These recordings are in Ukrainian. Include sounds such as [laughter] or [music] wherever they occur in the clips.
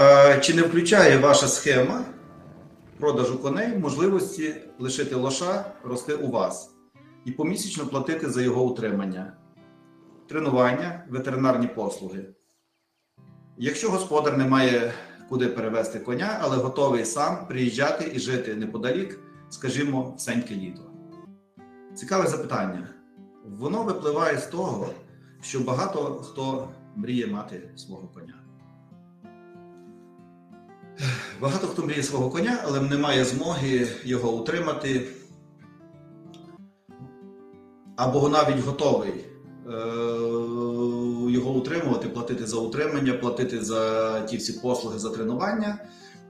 Е, Чи не включає ваша схема продажу коней можливості лишити лоша рости у вас і помісячно платити за його утримання, тренування, ветеринарні послуги? Якщо господар не має куди перевезти коня, але готовий сам приїжджати і жити неподалік, скажімо, всеньке літо. Цікаве запитання. Воно випливає з того, що багато хто мріє мати свого коня. Багато хто мріє свого коня, але не має змоги його утримати, або навіть готовий е, його утримувати, платити за утримання, платити за ті всі послуги за тренування.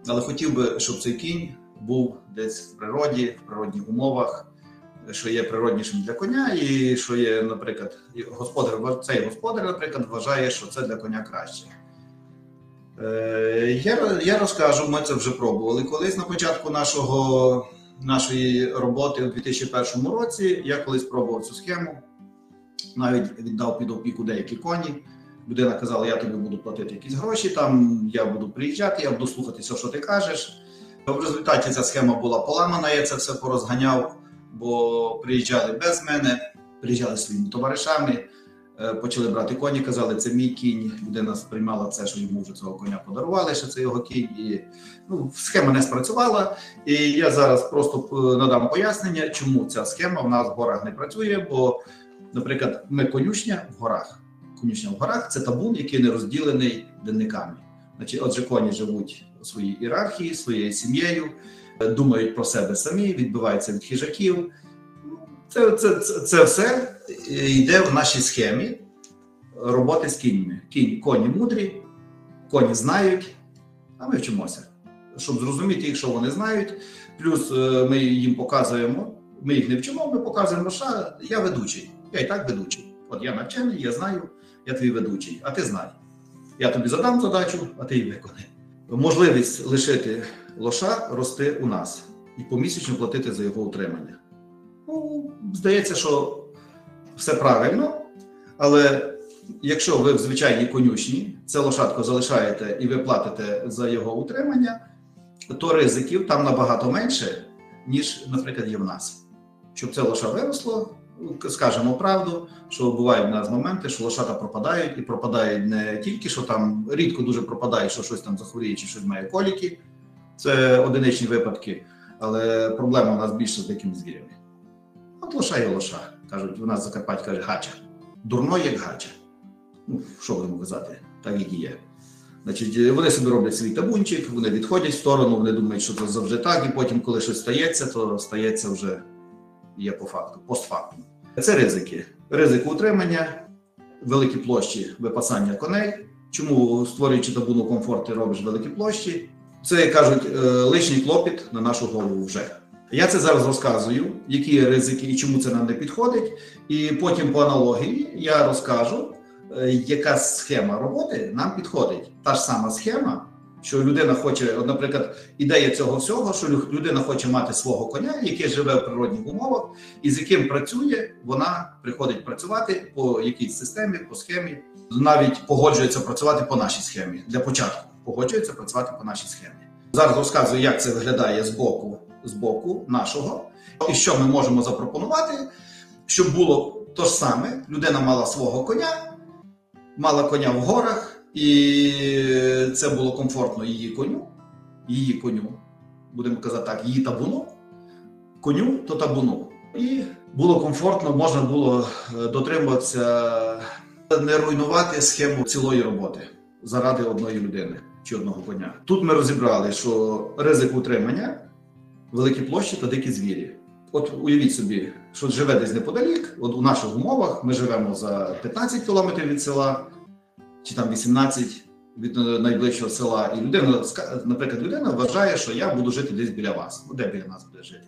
Але хотів би, щоб цей кінь був десь в природі, в природних умовах, що є природнішим для коня, і що є, наприклад, господар, цей господар, наприклад, вважає, що це для коня краще. Е, Я, я розкажу, ми це вже пробували. Колись на початку нашого, нашої роботи у 2001 році я колись пробував цю схему, навіть віддав під опіку деякі коні. Людина казала, я тобі буду платити якісь гроші, там я буду приїжджати, я буду слухати все, що ти кажеш. В результаті ця схема була поламана, я це все порозганяв, бо приїжджали без мене, приїжджали своїми товаришами, почали брати коні, казали, це мій кінь. Людина сприймала це, що йому вже цього коня подарували, що це його кінь. І ну, схема не спрацювала. І я зараз просто е, надам пояснення, чому ця схема в нас в горах не працює. Бо, наприклад, ми конюшня в горах. Конюшня в горах це табун, який не розділений денниками. Значить, отже, коні живуть у своїй ієрархії, своєю сім'єю, е, думають про себе самі, відбиваються від хижаків. Це, це, це, це все йде в нашій схемі роботи з кіньми. Кінь, коні мудрі, коні знають, а ми вчимося. Щоб зрозуміти їх, що вони знають. Плюс е, ми їм показуємо, ми їх не вчимо, ми показуємо, що я ведучий. Я і так ведучий. От я навчений, я знаю, я твій ведучий, а ти знай. Я тобі задам задачу, а ти її виконай. Можливість лишити лоша рости у нас і помісячно платити за його утримання. Ну, здається, що все правильно, але якщо ви в звичайній конюшні це лошадко залишаєте і ви платите за його утримання, то ризиків там набагато менше, ніж, наприклад, є в нас. Щоб це лоша виросло, скажемо правду, що бувають в нас моменти, що лошата пропадають, і пропадають не тільки, що там рідко дуже пропадає, що щось там захворіє, чи щось має коліки. Це одиничні випадки, але проблема у нас більше з дикими звірями. От лоша є лоша. Кажуть, у нас Закарпаття каже гача. Дурно як гача. Ну, що будемо казати, так як і є. Значить, вони собі роблять свій табунчик, вони відходять в сторону, вони думають, що це завжди так, і потім, коли щось стається, то стається вже є по факту, постфактум. Це ризики. Ризик утримання, великі площі випасання коней. Чому створюючи табуну комфорт, ти робиш великі площі? Це кажуть е, лишній клопіт на нашу голову вже. Я це зараз розказую, які ризики і чому це нам не підходить. І потім по аналогії я розкажу, е, яка схема роботи нам підходить. Та ж сама схема, що людина хоче, наприклад, ідея цього всього, що людина хоче мати свого коня, який живе в природних умовах, і з яким працює, вона приходить працювати по якійсь системі, по схемі, навіть погоджується працювати по нашій схемі. Для початку погоджується працювати по нашій схемі. Зараз розказую, як це виглядає з боку, з боку нашого, і що ми можемо запропонувати, щоб було то ж саме. Людина мала свого коня, мала коня в горах, і це було комфортно її коню, її коню, будемо казати так, її табуну, коню то табуну. І було комфортно, можна було е, дотримуватися, не руйнувати схему цілої роботи заради одної людини чи одного коня. Тут ми розібрали, що ризик утримання, великі площі та дикі звірі. От уявіть собі, що живе десь неподалік, от у наших умовах ми живемо за 15 кілометрів від села, чи там 18 від е, найближчого села, і людина, наприклад, людина вважає, що я буду жити десь біля вас. Ну, де біля нас буде жити?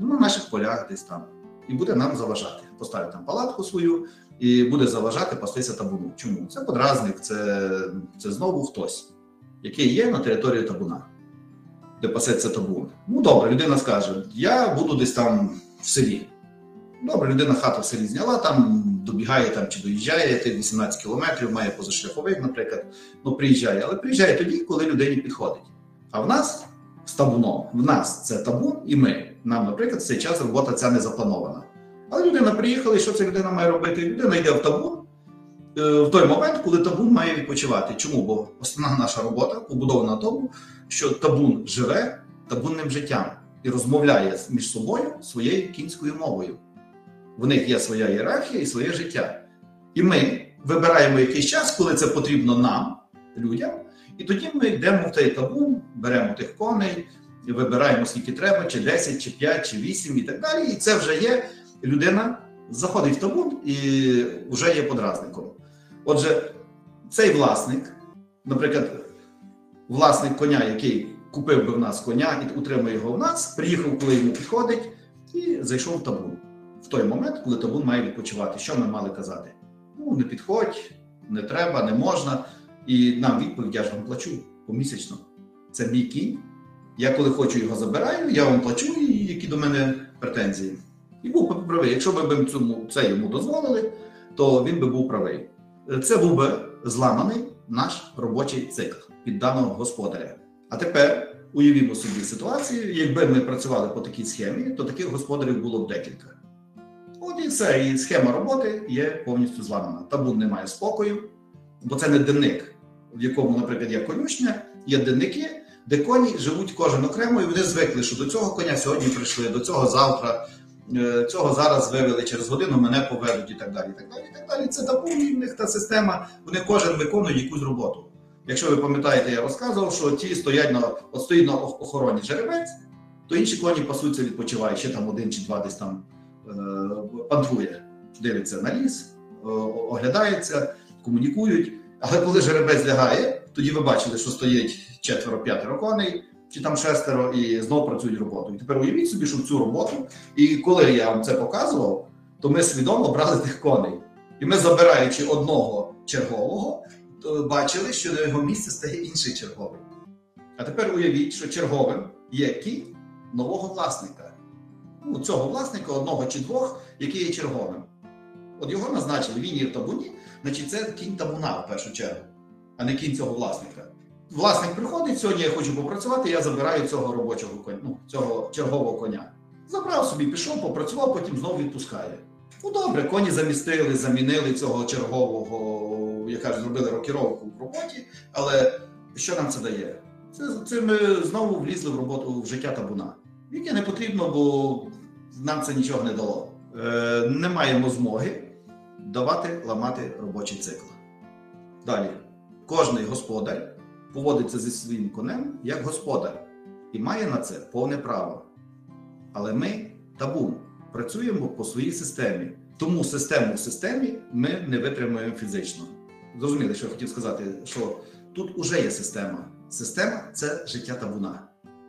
Ну, на наших полях десь там. І буде нам заважати. Поставить там палатку свою і буде заважати пастися табуну. Чому? Це подразник, це, це знову хтось, який є на території табуна, де пасеться табун. Ну добре, людина скаже: я буду десь там в селі. Добре, людина хату в селі зняла, там добігає там чи доїжджає тих 18 кілометрів, має позашляховик, наприклад, ну приїжджає, але приїжджає тоді, коли людині підходить. А в нас з табуном, в нас це табун і ми. Нам, наприклад, в цей час робота ця не запланована. Але людина приїхала, і що ця людина має робити? Людина йде в табун в той момент, коли табун має відпочивати. Чому? Бо основна наша робота побудована на тому, що табун живе табунним життям і розмовляє між собою своєю кінською мовою. В них є своя ієрархія і своє життя. І ми вибираємо якийсь час, коли це потрібно нам, людям, і тоді ми йдемо в той табун, беремо тих коней, вибираємо скільки треба, чи 10, чи 5, чи 8 і так далі. І це вже є людина заходить в табун і вже є подразником. Отже, цей власник, наприклад, власник коня, який купив би в нас коня і утримує його в нас, приїхав, коли йому підходить, і зайшов в табун. В той момент, коли табун має відпочивати. Що ми мали казати? Ну, не підходь, не треба, не можна. І нам відповідь, я ж вам плачу помісячно. Це мій кінь. Я коли хочу його забираю, я вам плачу, і які до мене претензії. І був правий. Якщо б ми це йому дозволили, то він би був правий. Це був би зламаний наш робочий цикл під даного господаря. А тепер уявімо собі ситуацію, якби ми працювали по такій схемі, то таких господарів було б декілька. От і все, і схема роботи є повністю зламана. Табун не має спокою, бо це не денник, в якому, наприклад, є конюшня, є денники, де коні живуть кожен окремо, і вони звикли, що до цього коня сьогодні прийшли, до цього завтра, е, цього зараз вивели, через годину мене поведуть і так далі. І так далі, і так далі. Це табун, і в них та система, вони кожен виконує якусь роботу. Якщо ви пам'ятаєте, я розказував, що ті стоять на от стоїть на охороні жеребець, то інші коні пасуються, відпочивають, ще там один чи два десь там е, пантрує, дивиться на ліс, е, оглядається, комунікують. Але коли жеребець лягає, тоді ви бачили, що стоїть четверо-п'ятеро коней, чи там шестеро, і знову працюють роботу. І тепер уявіть собі, що в цю роботу, і коли я вам це показував, то ми свідомо брали тих коней. І ми, забираючи одного чергового, бачили, що на його місце стає інший черговий. А тепер уявіть, що черговим є кінь нового власника. Ну, цього власника, одного чи двох, який є черговим. От його назначили, він є в табуні, значить це кінь табуна в першу чергу, а не кінь цього власника. Власник приходить, сьогодні я хочу попрацювати, я забираю цього робочого коня, ну, цього чергового коня. Забрав собі, пішов, попрацював, потім знову відпускає. Ну добре, коні замістили, замінили цього чергового, яка ж зробили рокіровку в роботі, але що нам це дає? Це, це ми знову влізли в роботу в життя табуна, яке не потрібно, бо нам це нічого не дало. Е, не маємо змоги давати ламати робочий цикл. Далі, кожний господар поводиться зі своїм конем як господар і має на це повне право. Але ми табун працюємо по своїй системі. Тому систему в системі ми не витримуємо фізично. Зрозуміли, що я хотів сказати, що тут уже є система. Система це життя табуна.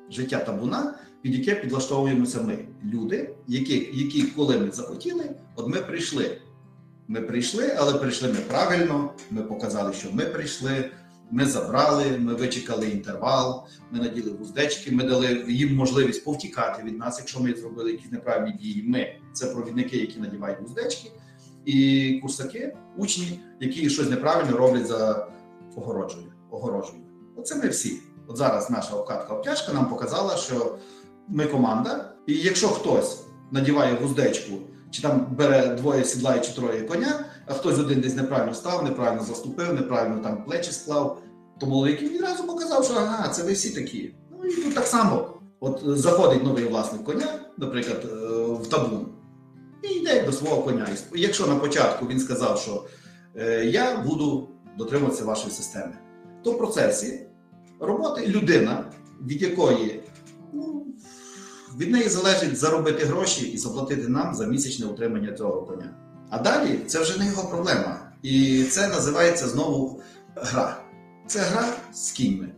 Життя табуна, під яке підлаштовуємося ми, люди, які, які коли ми захотіли, от ми прийшли. Ми прийшли, але прийшли ми правильно. Ми показали, що ми прийшли. Ми забрали, ми вичекали інтервал, ми наділи вуздечки, ми дали їм можливість повтікати від нас, якщо ми зробили якісь неправильні дії. Ми це провідники, які надівають вуздечки, і курсаки, учні, які щось неправильно роблять за огороджою. огорожею. Оце ми всі. От зараз наша обкатка обтяжка нам показала, що ми команда, і якщо хтось надіває вуздечку, чи там бере двоє сідла чи троє коня, а хтось один десь неправильно став, неправильно заступив, неправильно там плечі склав, то молодик відразу показав, що ага, це ви всі такі. Ну і тут так само. От заходить новий власник коня, наприклад, в табун, і йде до свого коня. І якщо на початку він сказав, що е, я буду дотримуватися вашої системи, то в процесі роботи людина, від якої ну, від неї залежить заробити гроші і заплатити нам за місячне утримання цього коня. А далі це вже не його проблема. І це називається знову гра. Це гра з кіньми.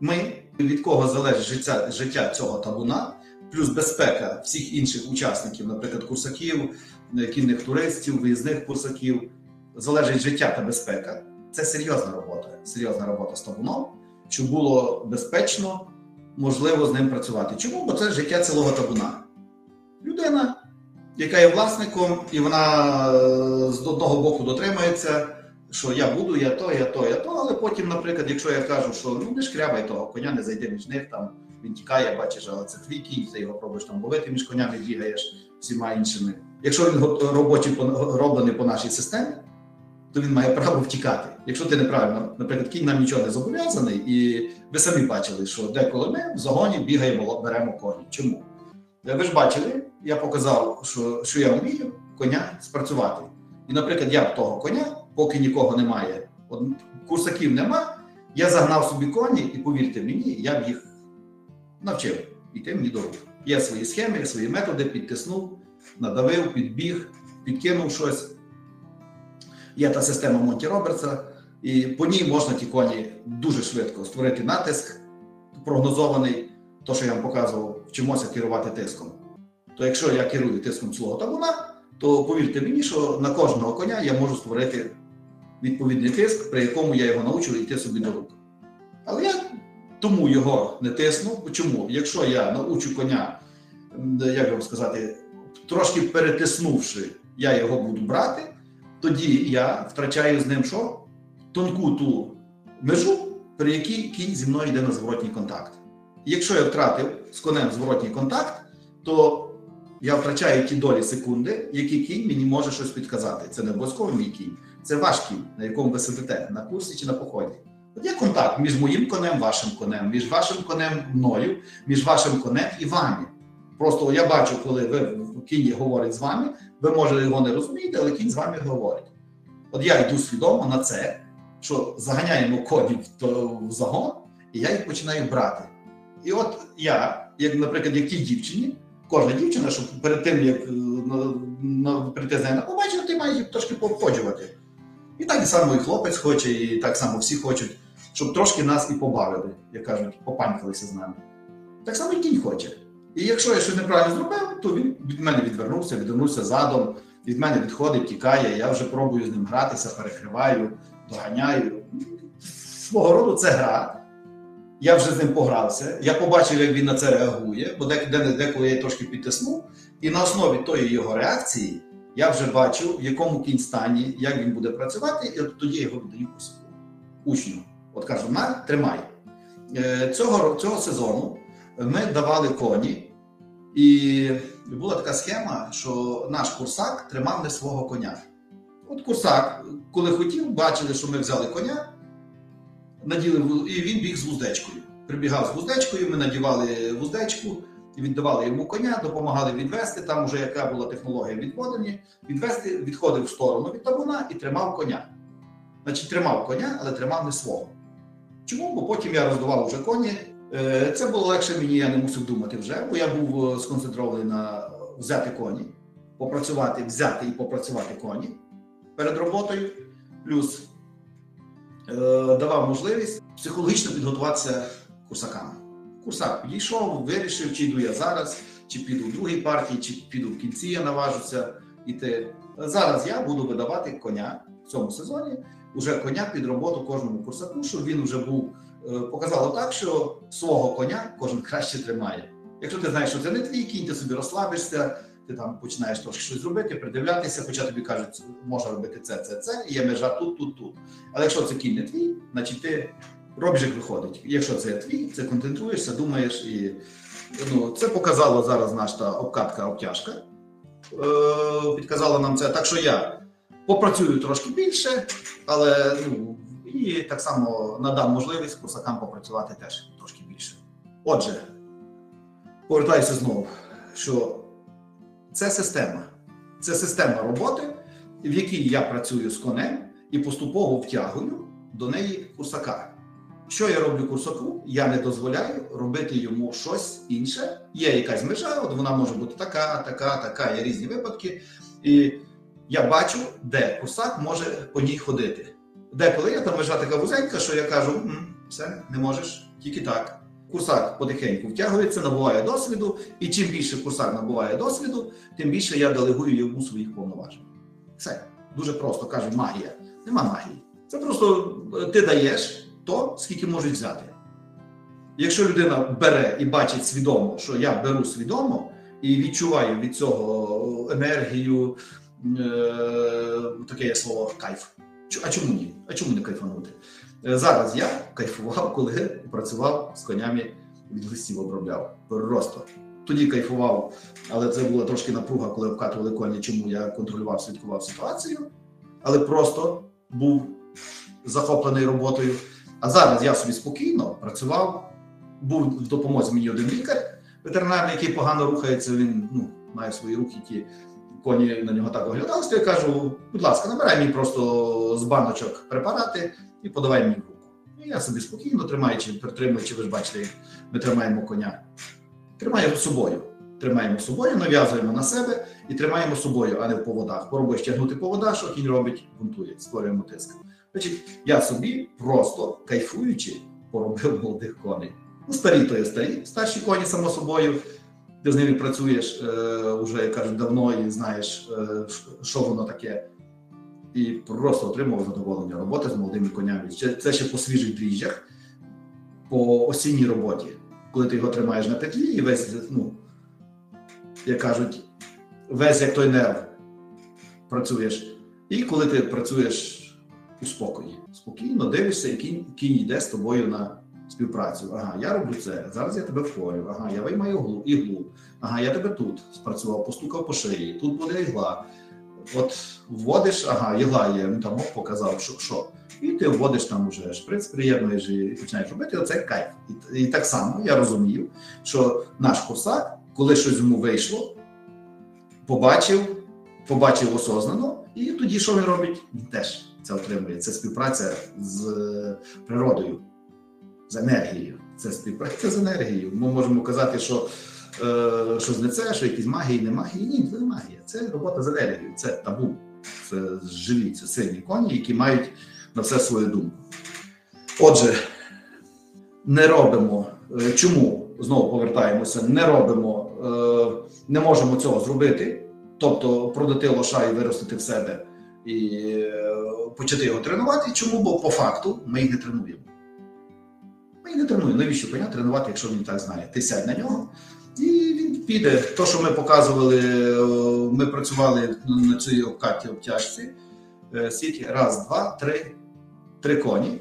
Ми, від кого залежить життя, життя цього табуна, плюс безпека всіх інших учасників, наприклад, курсаків, кінних туристів, виїзних курсаків, залежить життя та безпека. Це серйозна робота. Серйозна робота з табуном, щоб було безпечно, можливо з ним працювати. Чому? Бо це життя цілого табуна. Людина яка є власником, і вона е, з одного боку дотримується, що я буду, я то, я то, я то. Але потім, наприклад, якщо я кажу, що ну не шкрябай того, коня не зайди між них, там він тікає, бачиш, але це твій кінь, ти його пробуєш там ловити між конями, бігаєш всіма іншими. Якщо він робочий роблений по нашій системі, то він має право втікати. Якщо ти неправильно, наприклад, кінь нам нічого не зобов'язаний, і ви самі бачили, що деколи ми в загоні бігаємо, беремо коні. Чому? Ви ж бачили, я показав, що, що я вмію коня спрацювати. І, наприклад, я б того коня, поки нікого немає, курсаків нема, я загнав собі коні, і повірте мені, я б їх навчив іти мені до рук. Є свої схеми, свої методи, підтиснув, надавив, підбіг, підкинув щось. Є та система Монті Робертса, і по ній можна ті коні дуже швидко створити натиск прогнозований, то, що я вам показував, вчимося керувати тиском. То якщо я керую тиском свого табуна, то повірте мені, що на кожного коня я можу створити відповідний тиск, при якому я його научу йти собі до рук. Але я тому його не тисну. Чому? Якщо я научу коня, як вам сказати, трошки перетиснувши, я його буду брати, тоді я втрачаю з ним що? Тонку ту межу, при якій кінь зі мною йде на зворотній контакт. Якщо я втратив з конем зворотній контакт, то я втрачаю ті долі секунди, які кінь мені може щось підказати. Це не обов'язково мій кінь, це ваш кінь, на якому ви сидите, на курсі чи на поході. От є контакт між моїм конем, вашим конем, між вашим конем мною, між вашим конем і вами. Просто я бачу, коли ви кінь говорить з вами, ви може його не розумієте, але кінь з вами говорить. От я йду свідомо на це, що заганяємо конів в, загон, і я їх починаю брати. І от я, як, наприклад, як тій дівчині, кожна дівчина, що перед тим, як е, на, на, прийти з нею на побачення, ти маєш їх трошки пообходжувати. І так само і хлопець хоче, і так само всі хочуть, щоб трошки нас і побавили, як кажуть, попанькалися з нами. Так само і кінь хоче. І якщо я щось неправильно зробив, то він від мене відвернувся, відвернувся задом, від мене відходить, тікає, я вже пробую з ним гратися, перекриваю, доганяю. Свого роду це гра. Я вже з ним погрався. Я побачив, як він на це реагує, бо де- деколи я трошки підтиснув. І на основі тої його реакції я вже бачу, в якому кінь стані, як він буде працювати, і от тоді його віддаю курсику. Учню. От кажу, на, тримай. Е, Цього, цього сезону ми давали коні, і була така схема, що наш курсак тримав не свого коня. От курсак, коли хотів, бачили, що ми взяли коня, наділи і він біг з вуздечкою. Прибігав з вуздечкою, ми надівали вуздечку, віддавали йому коня, допомагали відвести. Там вже яка була технологія відводення, відвести, відходив в сторону від табуна і тримав коня. Значить, тримав коня, але тримав не свого. Чому? Бо потім я роздавав вже коні. Е, Це було легше мені, я не мусив думати вже, бо я був е, сконцентрований на взяти коні, попрацювати, взяти і попрацювати коні перед роботою. Плюс давав можливість психологічно підготуватися курсакам. Курсак підійшов, вирішив, чи йду я зараз, чи піду в другій партії, чи піду в кінці, я наважуся йти. Зараз я буду видавати коня в цьому сезоні, уже коня під роботу кожному курсаку, щоб він вже був е, показало так, що свого коня кожен краще тримає. Якщо ти знаєш, що це не твій кінь, ти собі розслабишся, ти там починаєш трошки щось робити, придивлятися, хоча тобі кажуть, можна робити це, це, це, і є межа тут, тут, тут. Але якщо це кінь не твій, значить ти робиш, як виходить. Якщо це твій, це концентруєшся, думаєш і ну, це показало зараз наша обкатка обтяжка. Е, підказала нам це. Так що я попрацюю трошки більше, але ну, і так само надам можливість курсакам попрацювати теж трошки більше. Отже, повертаюся знову, що це система. Це система роботи, в якій я працюю з конем і поступово втягую до неї курсака. Що я роблю курсаку? Я не дозволяю робити йому щось інше. Є якась межа, от вона може бути така, така, така, є різні випадки. І я бачу, де курсак може по ній ходити. Деколи є там межа така вузенька, що я кажу: «М, все, не можеш, тільки так. Курсак потихеньку втягується, набуває досвіду, і чим більше курсак набуває досвіду, тим більше я делегую йому своїх повноважень. Все дуже просто кажуть, магія. Нема магії. Це просто е, ти даєш то, скільки можуть взяти. Якщо людина бере і бачить свідомо, що я беру свідомо, і відчуваю від цього енергію, е, таке є слово кайф. А чому ні? А чому не кайфанути? Е, Зараз я кайфував, коли працював з конями від листів обробляв. Просто тоді кайфував, але це була трошки напруга, коли обкатували коні, чому я контролював, слідкував ситуацію, але просто був захоплений роботою. А зараз я собі спокійно працював, був в допомозі мені один лікар ветеринарний, який погано рухається, він ну, має свої руки, ті коні на нього так оглядалися. Я кажу, будь ласка, набирай мені просто з баночок препарати і подавай мені руку. І я собі спокійно тримаючи, притримуючи, ви ж бачите, як ми тримаємо коня. Тримаємо собою. Тримаємо собою, нав'язуємо на себе і тримаємо собою, а не в поводах. Пробуєш тягнути повода, що кінь робить, бунтує, створюємо тиск. Значить, я собі просто кайфуючи поробив молодих коней. Ну, старі то є старі, старші коні, само собою. Ти з ними працюєш е, вже, як кажуть, давно і знаєш, е, що воно таке. І просто отримував задоволення роботи з молодими конями. Це ще по свіжих дріжджах, по осінній роботі, коли ти його тримаєш на петлі і весь, ну, як кажуть, весь як той нерв працюєш. І коли ти працюєш у спокої, спокійно дивишся, і кінь, кінь йде з тобою на співпрацю. Ага, я роблю це. Зараз я тебе вхорю. Ага, я виймаю іглу, іглу. Ага, я тебе тут спрацював, постукав по шиї. Тут буде ігла. От вводиш, ага, ігла є, він там оп, показав, що, що. І ти вводиш там уже шприц, приєднуєш і починаєш робити. Оце кайф. І, і так само я розумів, що наш курсак, коли щось йому вийшло, побачив, побачив осознано, і тоді що він робить? Він теж це отримує. Це співпраця з е, природою, з енергією. Це співпраця з енергією. Ми можемо казати, що щось не це, що якісь магії, не магії. Ні, це не магія. Це робота з енергією, це табу. Це живі, це сильні коні, які мають на все свою думку. Отже, не робимо. е, Чому знову повертаємося? Не робимо, е, не можемо цього зробити, тобто продати лоша і виростити в себе і е, почати його тренувати. Чому? Бо по факту ми їх не тренуємо. Ми їх не тренуємо. Навіщо коня тренувати, якщо він так знає? Ти сядь на нього, і він піде. То, що ми показували, ми працювали на цій обкаті обтяжці. е, Скільки? Раз, два, три, три коні.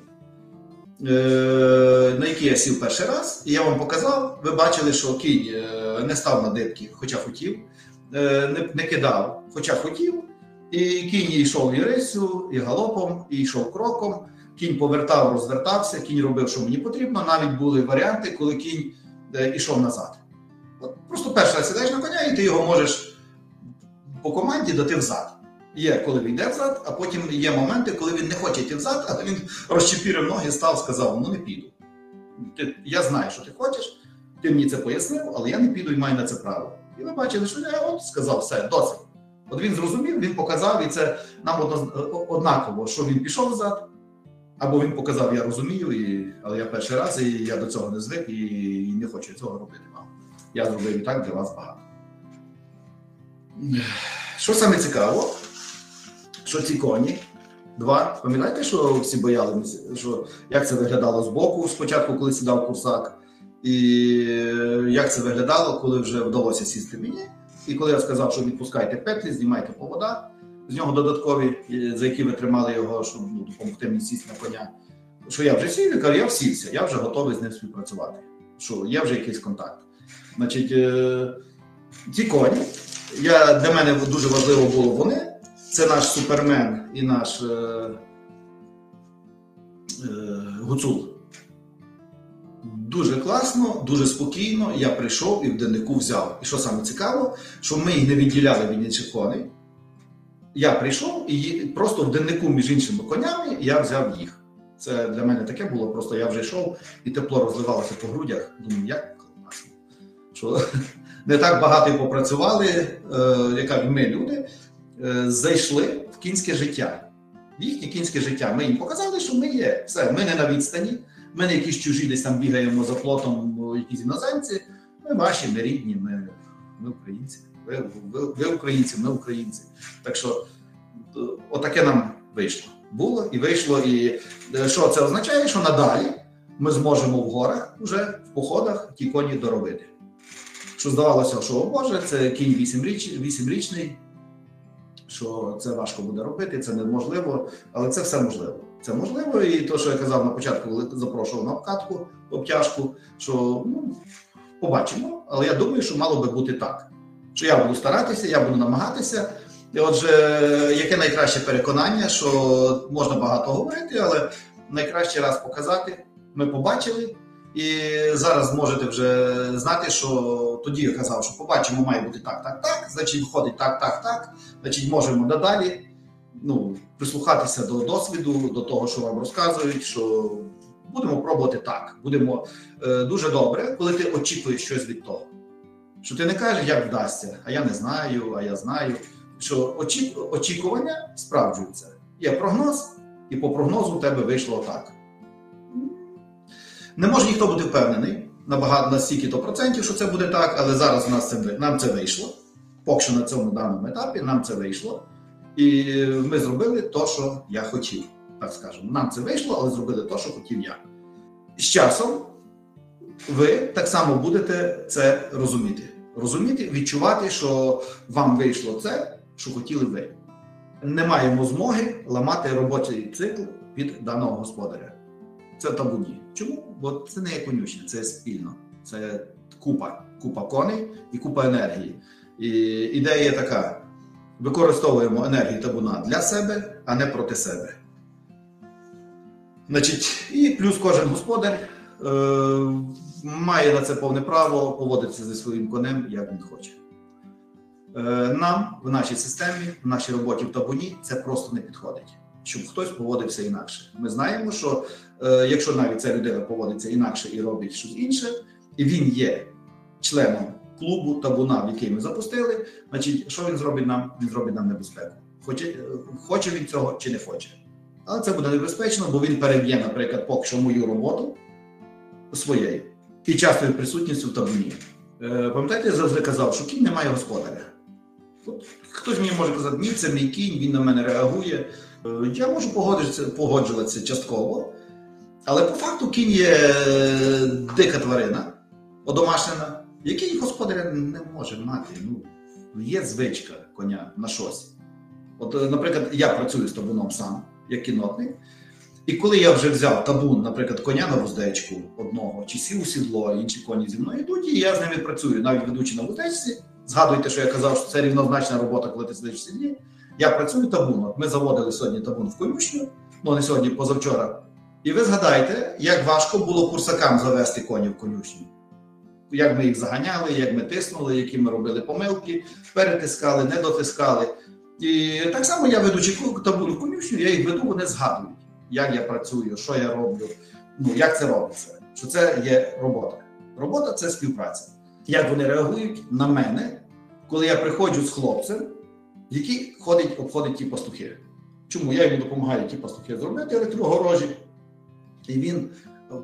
е, На які я сів перший раз, і я вам показав. Ви бачили, що кінь е, не став на дибки, хоча хотів, не, кидав, хоча хотів. І кінь йшов і рисю, і галопом, і йшов кроком. Кінь повертав, розвертався, кінь робив, що мені потрібно. Навіть були варіанти, коли кінь ішов назад. Просто раз сідаєш на коня, і ти його можеш по команді дати взад. Є, коли він йде взад, а потім є моменти, коли він не хоче йти взад, але він розчепірив ноги, став, сказав: ну не піду. Ти, я знаю, що ти хочеш, ти мені це пояснив, але я не піду і маю на це право. І ви бачили, що я от сказав, все, досить. От він зрозумів, він показав, і це нам однаково, що він пішов взад, або він показав, я розумію, і, але я перший раз, і я до цього не звик, і, і не хочу цього робити вам. Я зробив і так для вас багато. Що саме цікаво, що ці коні, два, пам'ятаєте, що всі боялися, що як це виглядало з боку спочатку, коли сідав курсак, і як це виглядало, коли вже вдалося сісти мені. І коли я сказав, що відпускайте петлі, знімайте повода, з нього додаткові, за які ви тримали його, щоб ну, допомогти мені сісти на коня. Що я вже сів, я кажу, я всівся, я вже готовий з ним співпрацювати. Що є вже якийсь контакт. Значить, е, ті коні, я, для мене дуже важливо було вони. Це наш супермен і наш е, е, гуцул. Дуже класно, дуже спокійно. Я прийшов і в деннику взяв. І що саме цікаво, що ми їх не відділяли від інших коней. Я прийшов і просто в деннику між іншими конями я взяв їх. Це для мене таке було. Просто я вже йшов і тепло розливалося по грудях. Думаю, як. Що [laughs] не так багато і попрацювали, е, яка ми люди е, зайшли в кінське життя. В їхнє кінське життя. Ми їм показали, що ми є. Все, ми не на відстані. Ми не якісь чужі десь там бігаємо за плотом, якісь іноземці. Ми ваші, ми рідні, ми, ми українці. Ви, ви, ви українці, ми українці. Так що е, отаке нам вийшло. Було і вийшло. І що це означає? Що надалі ми зможемо в горах вже в походах ті коні доробити. Що здавалося, що о Боже, це кінь 8-річний, що це важко буде робити, це неможливо, але це все можливо. Це можливо, і то, що я казав на початку, коли запрошував на обкатку, обтяжку, що ну, побачимо. Але я думаю, що мало би бути так. Що я буду старатися, я буду намагатися. І отже, яке найкраще переконання, що можна багато говорити, але найкраще раз показати. Ми побачили, і зараз можете вже знати, що тоді я казав, що побачимо, має бути так, так, так. Значить, виходить так, так, так. Значить, можемо надалі ну, прислухатися до досвіду, до того, що вам розказують. що Будемо пробувати так. Будемо е, дуже добре, коли ти очікуєш щось від того. Що ти не кажеш, як вдасться, а я не знаю, а я знаю. Що очі, очікування справджуються. Є прогноз, і по прогнозу у тебе вийшло так. Не може ніхто бути впевнений набагато на стільки то процентів, що це буде так, але зараз у нас це нам це вийшло. Поки що на цьому даному етапі нам це вийшло. І ми зробили те, що я хотів. Так скажемо. Нам це вийшло, але зробили те, що хотів я. З часом ви так само будете це розуміти. Розуміти, відчувати, що вам вийшло це, що хотіли ви. Не маємо змоги ламати робочий цикл під даного господаря. Це табуні. Чому? Бо це не є конючня, це спільно. Це купа, купа коней і купа енергії. І ідея така: використовуємо енергію табуна для себе, а не проти себе. Значить, І плюс кожен господар е, має на це повне право поводитися зі своїм конем, як він хоче. Е, Нам в нашій системі, в нашій роботі в табуні це просто не підходить, щоб хтось поводився інакше. Ми знаємо, що е, якщо навіть ця людина поводиться інакше і робить щось інше, і він є членом клубу табуна, в який ми запустили, значить, що він зробить нам? Він зробить нам небезпеку. Хоче, хоче він цього чи не хоче. Але це буде небезпечно, бо він переб'є, наприклад, поки що мою роботу своєю під частою присутністю в табуні. Е, Пам'ятаєте, я завжди казав, що кінь не має господаря. От хтось мені може казати, ні, це мій кінь, він на мене реагує. Е, Я можу погодитися, погоджуватися частково, але по факту кінь є дика тварина, одомашнена, який господаря не може мати. Ну, Є звичка коня на щось. От, е, наприклад, я працюю з табуном сам, як кінотник. І коли я вже взяв табун, наприклад, коня на вуздечку одного, чи сів у сідло, інші коні зі мною йдуть, і я з ними працюю, навіть ведучи на вуздечці. Згадуйте, що я казав, що це рівнозначна робота, коли ти сидиш в сідлі. Я працюю табун. От Ми заводили сьогодні табун в конюшню, ну не сьогодні, позавчора. І ви згадайте, як важко було курсакам завести коні в конюшню. Як ми їх заганяли, як ми тиснули, які ми робили помилки, перетискали, не дотискали. І так само я ведучи табун в конюшню, я їх веду, вони згадують, як я працюю, що я роблю, ну як це робиться. Що це є робота. Робота це співпраця. Як вони реагують на мене, коли я приходжу з хлопцем, який ходить, обходить ті пастухи. Чому я йому допомагаю ті пастухи зробити електрогорожі, і він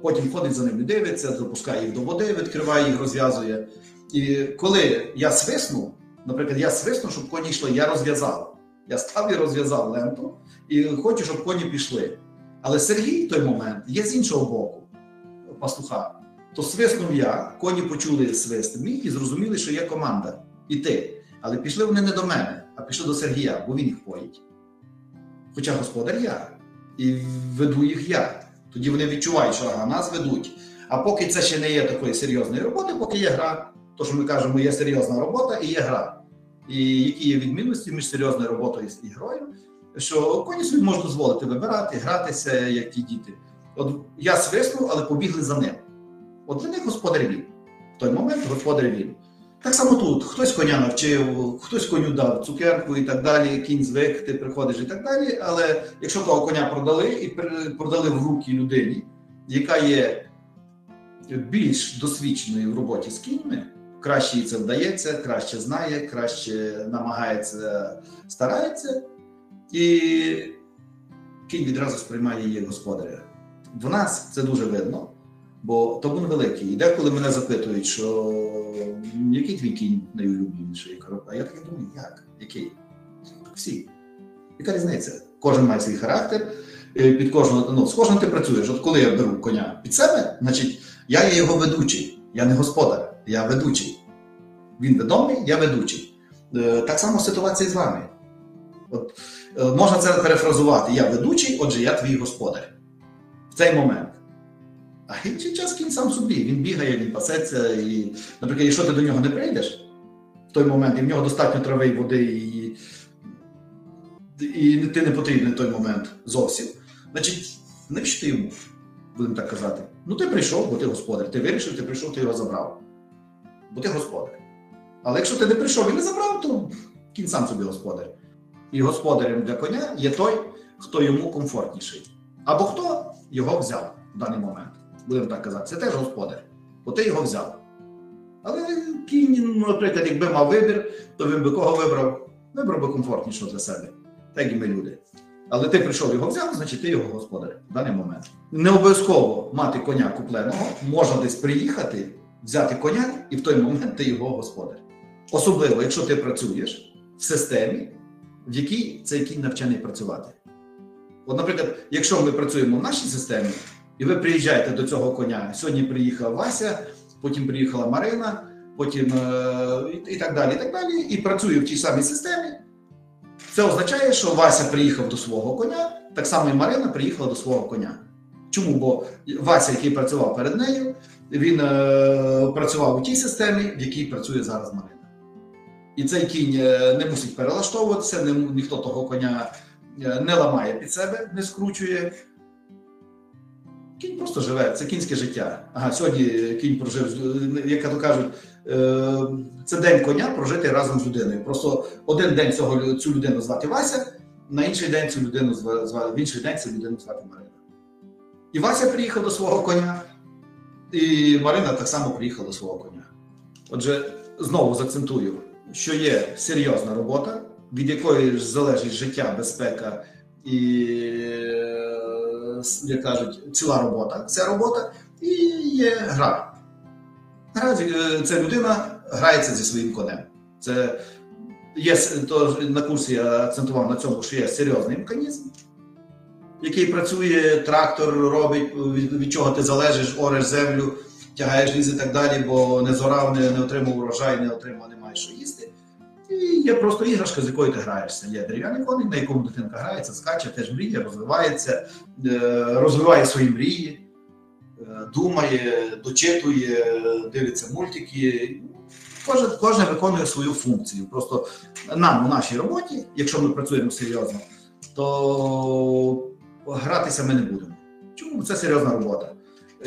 потім ходить за ними, дивиться, запускає їх до води, відкриває їх, розв'язує. І коли я свисну, наприклад, я свисну, щоб коні йшли, я розв'язав. Я став і розв'язав ленту і хочу, щоб коні пішли. Але Сергій в той момент є з іншого боку пастуха. То свиснув я, коні почули свист мій і зрозуміли, що є команда іти. Але пішли вони не до мене, а пішли до Сергія, бо він їх поїть. Хоча господар я, і веду їх я. Тоді вони відчувають, що ага, нас ведуть. А поки це ще не є такої серйозної роботи, поки є гра, то що ми кажемо, є серйозна робота і є гра. І які є відмінності між серйозною роботою і грою, що коні собі можуть дозволити вибирати, гратися, як ті діти. От я свиснув, але побігли за ним. От для них господар він. В той момент господар він. Так само тут хтось коня навчив, хтось коню дав цукерку і так далі, кінь звик, ти приходиш і так далі. Але якщо того коня продали і продали в руки людині, яка є більш досвідченою в роботі з кіньми, краще їй це вдається, краще знає, краще намагається, старається, і кінь відразу сприймає її господаря. В нас це дуже видно. Бо табун великий. І деколи мене запитують, що який твій кінь найулюбленіший? А я так думаю, як? Який? Всі. Яка різниця? Кожен має свій характер. Під кожного, ну, з кожним ти працюєш. От коли я беру коня під себе, значить я є його ведучий. Я не господар, я ведучий. Він відомий, я ведучий. Е, Так само ситуація з вами. От, е, можна це перефразувати: я ведучий, отже, я твій господар. В цей момент. А інший час кінь сам собі. Він бігає, він пасеться. І, наприклад, якщо ти до нього не прийдеш в той момент, і в нього достатньо трави і води, і, і ти не потрібний в той момент зовсім, значить, навіщо ти йому, будемо так казати. Ну, ти прийшов, бо ти господар. Ти вирішив, ти прийшов, ти його забрав. Бо ти господар. Але якщо ти не прийшов і не забрав, то кінь сам собі господар. І господарем для коня є той, хто йому комфортніший. Або хто його взяв в даний момент. Будемо так казати, це теж господар, бо ти його взяв. Але кінь, наприклад, якби мав вибір, то він би кого вибрав? Вибрав би комфортнішого для себе, так і ми люди. Але ти прийшов його взяв, значить ти його господар в даний момент. Не обов'язково мати коня купленого, можна десь приїхати, взяти коня, і в той момент ти його господар. Особливо, якщо ти працюєш в системі, в якій цей кінь навчений працювати. От, наприклад, якщо ми працюємо в нашій системі, і ви приїжджаєте до цього коня, сьогодні приїхав Вася, потім приїхала Марина, потім е, і, так далі, і так далі, і працює в тій самій системі. Це означає, що Вася приїхав до свого коня, так само і Марина приїхала до свого коня. Чому? Бо Вася, який працював перед нею, він е, працював у тій системі, в якій працює зараз Марина. І цей кінь е, не мусить перелаштовуватися, не, ніхто того коня е, не ламає під себе, не скручує. Кінь просто живе, це кінське життя. Ага, сьогодні кінь прожив, е, як то кажуть, е, це день коня прожити разом з людиною. Просто один день цього, цю людину звати Вася, на інший день цю людину зва- зва- в інший день цю людину звати Марина. І Вася приїхав до свого коня, і Марина так само приїхала до свого коня. Отже, знову заакцентую, що є серйозна робота, від якої ж залежить життя, безпека і, е, як кажуть, ціла робота. Ця робота і є гра. Гра це людина грається зі своїм конем. Це є то на курсі я акцентував на цьому, що є серйозний механізм, який працює, трактор робить, від, від чого ти залежиш, ореш землю, тягаєш ліс і так далі, бо не зорав, не, не отримав урожай, не отримав, не маєш що їсти. І є просто іграшка, з якою ти граєшся. Є дерев'яний коник, на якому дитинка грається, скаче, теж мріє, розвивається, е, розвиває свої мрії, е, думає, дочитує, дивиться мультики. Кожен, кожен виконує свою функцію. Просто нам у нашій роботі, якщо ми працюємо серйозно, то гратися ми не будемо. Чому це серйозна робота?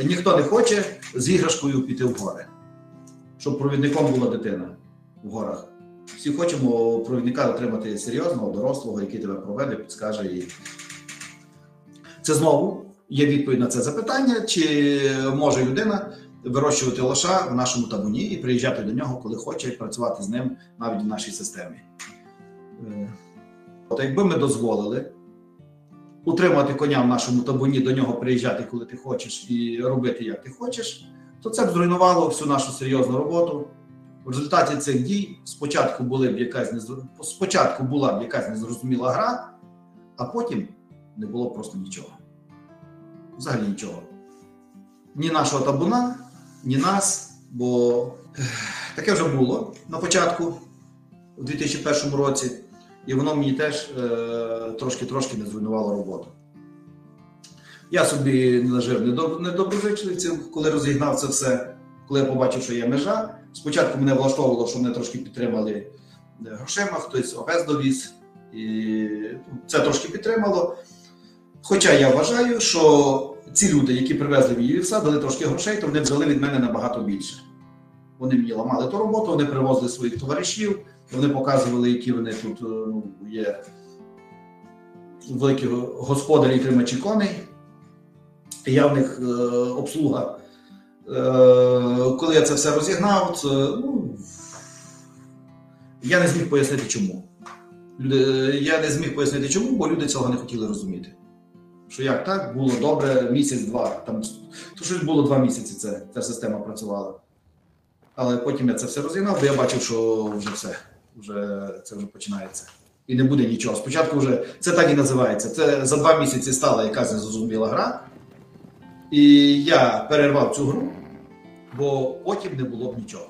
Ніхто не хоче з іграшкою піти в гори, щоб провідником була дитина в горах. Всі хочемо провідника отримати серйозного, дорослого, який тебе проведе, підскаже. І... Це знову є відповідь на це запитання, чи може людина вирощувати лоша в нашому табуні і приїжджати до нього, коли хоче, працювати з ним навіть в нашій системі. Е, От якби ми дозволили утримувати коня в нашому табуні, до нього приїжджати, коли ти хочеш, і робити, як ти хочеш, то це б зруйнувало всю нашу серйозну роботу. В результаті цих дій спочатку були б якась спочатку була б якась незрозуміла гра, а потім не було просто нічого. Взагалі нічого. Ні нашого табуна, ні нас, бо таке вже було на початку, у 2001 році, і воно мені теж е, трошки-трошки не зруйнувало роботу. Я собі нажив недоб- недоброзичливців, коли розігнав це все, коли я побачив, що є межа. Спочатку мене влаштовувало, що мене трошки підтримали е, грошима, хтось овес довіз, і це трошки підтримало. Хоча я вважаю, що ці люди, які привезли мені вівса, дали трошки грошей, то вони взяли від мене набагато більше. Вони мені ламали ту роботу, вони привозили своїх товаришів, вони показували, які вони тут е, ну, є великі господарі тримачі коней. Я в них е, обслуга. Е, коли я це все розігнав, це, ну, я не зміг пояснити чому. Я не зміг пояснити чому, бо люди цього не хотіли розуміти. Що як так, було добре місяць-два. Там, то щось було два місяці, це, ця система працювала. Але потім я це все розігнав, бо я бачив, що вже все, вже, це вже починається. І не буде нічого. Спочатку вже це так і називається. Це за два місяці стала якась незрозуміла гра. І я перервав цю гру, бо потім не було б нічого.